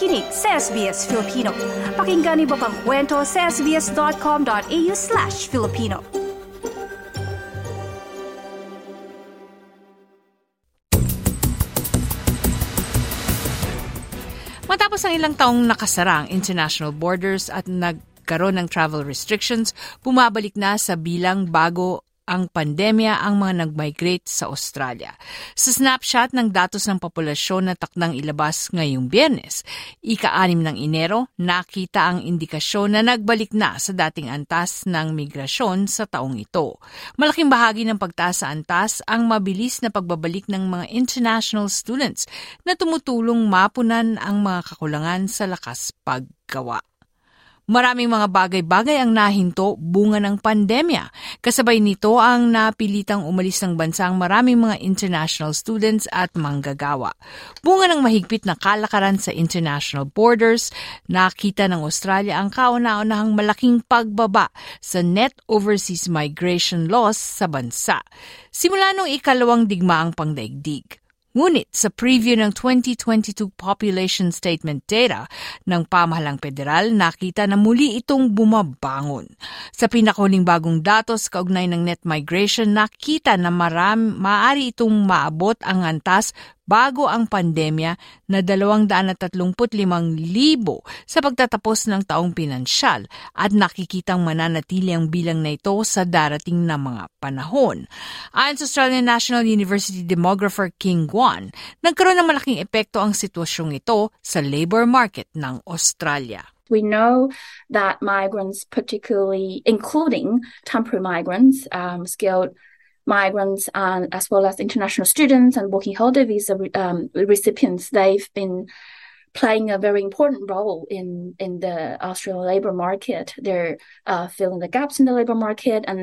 nakikinig sa SBS Filipino. Pakinggan niyo pang kwento sa sbs.com.au slash Filipino. Matapos ang ilang taong nakasara ang international borders at nagkaroon ng travel restrictions, bumabalik na sa bilang bago ang pandemya ang mga nag-migrate sa Australia. Sa snapshot ng datos ng populasyon na taknang ilabas ngayong biyernes, ika-anim ng Enero, nakita ang indikasyon na nagbalik na sa dating antas ng migrasyon sa taong ito. Malaking bahagi ng pagtaas sa antas ang mabilis na pagbabalik ng mga international students na tumutulong mapunan ang mga kakulangan sa lakas paggawa. Maraming mga bagay-bagay ang nahinto bunga ng pandemya. Kasabay nito ang napilitang umalis ng bansa ang maraming mga international students at manggagawa. Bunga ng mahigpit na kalakaran sa international borders, nakita ng Australia ang kauna-unahang malaking pagbaba sa net overseas migration loss sa bansa. Simula nung ikalawang digmaang pangdaigdig. Ngunit sa preview ng 2022 Population Statement data ng pamahalang federal, nakita na muli itong bumabangon. Sa pinakuling bagong datos kaugnay ng net migration, nakita na maram, maaari itong maabot ang antas bago ang pandemya na 235,000 sa pagtatapos ng taong pinansyal at nakikitang mananatili ang bilang na ito sa darating na mga panahon. Ayon sa Australian National University demographer King Guan, nagkaroon ng malaking epekto ang sitwasyong ito sa labor market ng Australia. We know that migrants, particularly including temporary migrants, um, skilled migrants and as well as international students and working holiday visa um, recipients, they've been playing a very important role in in the Australian labor market. They're uh, filling the gaps in the labor market and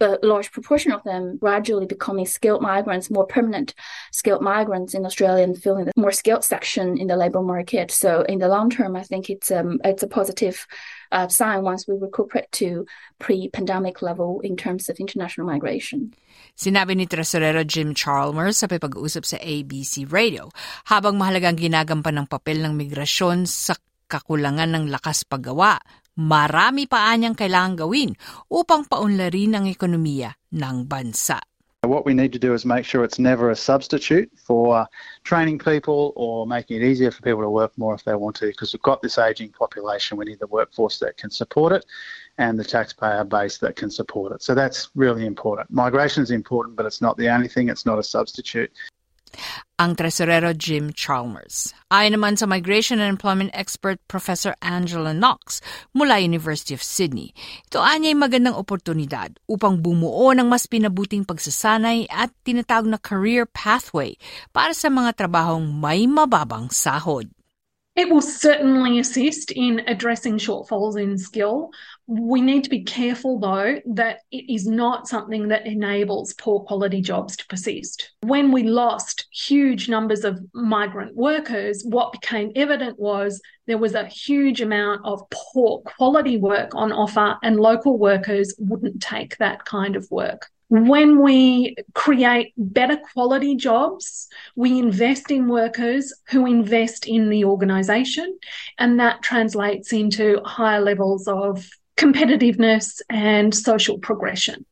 a large proportion of them gradually becoming skilled migrants, more permanent skilled migrants in Australia and filling the more skilled section in the labor market. So in the long term, I think it's um, it's a positive uh, sign once we recuperate to pre-pandemic level in terms of international migration. Sinabi ni Tresorero Jim Chalmers sa pag-uusap sa ABC Radio, habang mahalagang ginagampan ng papel ng migrasyon sa kakulangan ng lakas paggawa, marami pa anyang kailangan gawin upang paunlarin ang ekonomiya ng bansa. What we need to do is make sure it's never a substitute for uh, training people or making it easier for people to work more if they want to, because we've got this ageing population. We need the workforce that can support it and the taxpayer base that can support it. So that's really important. Migration is important, but it's not the only thing. It's not a substitute. Ang tresorero Jim Chalmers. Ayon naman sa migration and employment expert Professor Angela Knox mula University of Sydney, ito anya'y magandang oportunidad upang bumuo ng mas pinabuting pagsasanay at tinatawag na career pathway para sa mga trabahong may mababang sahod. It will certainly assist in addressing shortfalls in skill. We need to be careful, though, that it is not something that enables poor quality jobs to persist. When we lost huge numbers of migrant workers, what became evident was there was a huge amount of poor quality work on offer, and local workers wouldn't take that kind of work when we create better quality jobs, we invest in workers who invest in the organisation, and that translates into higher levels of competitiveness and social progression.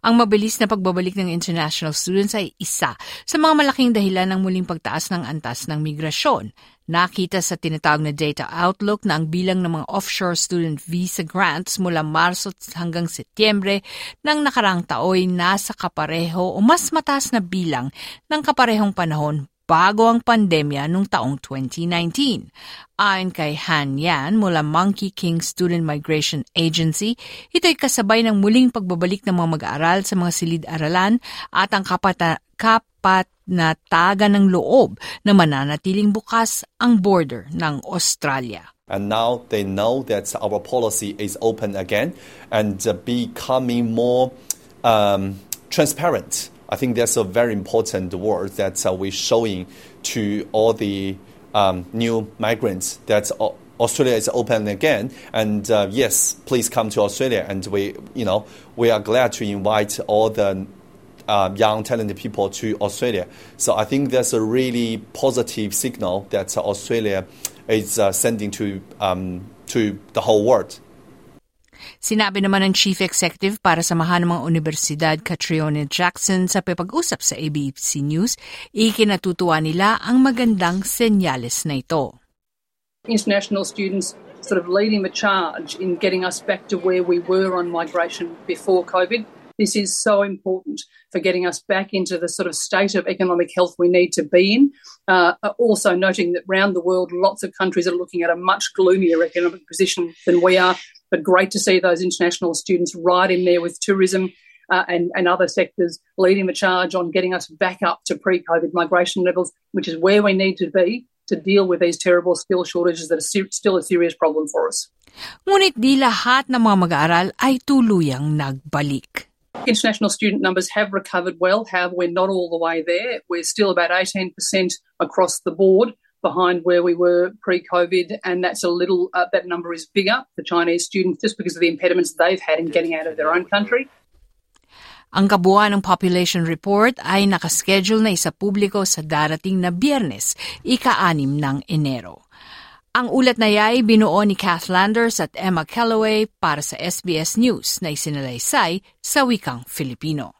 Ang mabilis na pagbabalik ng international students ay isa sa mga malaking dahilan ng muling pagtaas ng antas ng migrasyon. Nakita sa tinatawag na data outlook na ang bilang ng mga offshore student visa grants mula Marso hanggang Setyembre ng nakarang taoy nasa kapareho o mas mataas na bilang ng kaparehong panahon bago ang pandemya noong taong 2019. Ayon kay Han Yan mula Monkey King Student Migration Agency, ito'y kasabay ng muling pagbabalik ng mga mag-aaral sa mga silid-aralan at ang kapata- kapatnatagan ng loob na mananatiling bukas ang border ng Australia. And now they know that our policy is open again and becoming more um, transparent I think that's a very important word that uh, we're showing to all the um, new migrants that Australia is open again. And uh, yes, please come to Australia. And we, you know, we are glad to invite all the uh, young talented people to Australia. So I think that's a really positive signal that uh, Australia is uh, sending to um, to the whole world. Sinabi naman ng Chief Executive para samahan ng mga universidad Catriona Jackson sa pipag-usap sa ABC News, ikinatutuwa nila ang magandang senyales na ito. International students sort of leading the charge in getting us back to where we were on migration before COVID. This is so important for getting us back into the sort of state of economic health we need to be in. Uh, also, noting that around the world, lots of countries are looking at a much gloomier economic position than we are. But great to see those international students right in there with tourism uh, and, and other sectors leading the charge on getting us back up to pre COVID migration levels, which is where we need to be to deal with these terrible skill shortages that are still a serious problem for us. Ngunit di lahat ng mga mag-aaral ay tuluyang nagbalik. International student numbers have recovered well. However, we're not all the way there. We're still about 18% across the board behind where we were pre-COVID, and that's a little. Uh, that number is bigger for Chinese students just because of the impediments they've had in getting out of their own country. Ang kabuuan ng population report ay nakaschedule na isa publiko sa darating na biyernes, ika-anim ng Enero. Ang ulat na yay binuo ni Kath Landers at Emma Calloway para sa SBS News na isinalaysay sa wikang Filipino.